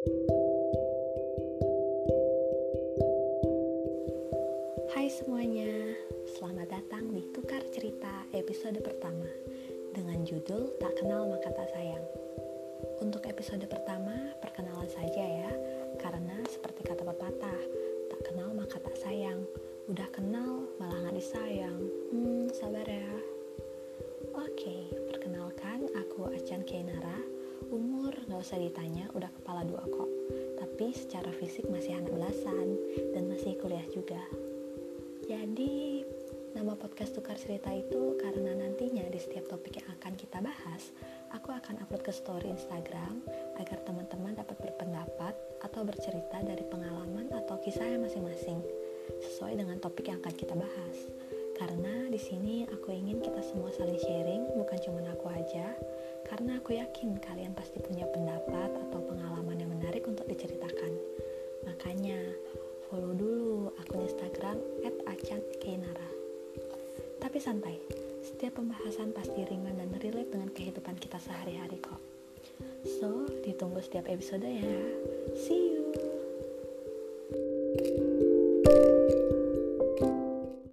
Hai semuanya, selamat datang di Tukar Cerita episode pertama dengan judul Tak Kenal Maka Tak Sayang. Untuk episode pertama, nggak usah ditanya, udah kepala dua kok. Tapi secara fisik masih anak belasan dan masih kuliah juga. Jadi, nama podcast Tukar Cerita itu karena nantinya di setiap topik yang akan kita bahas, aku akan upload ke story Instagram agar teman-teman dapat berpendapat atau bercerita dari pengalaman atau kisahnya masing-masing sesuai dengan topik yang akan kita bahas. Karena di sini aku ingin kita semua saling sharing, bukan cuma aku aja, karena aku yakin kalian pasti punya pendapat @acankenara. Tapi santai, setiap pembahasan pasti ringan dan relate dengan kehidupan kita sehari-hari kok. So, ditunggu setiap episode ya. See you.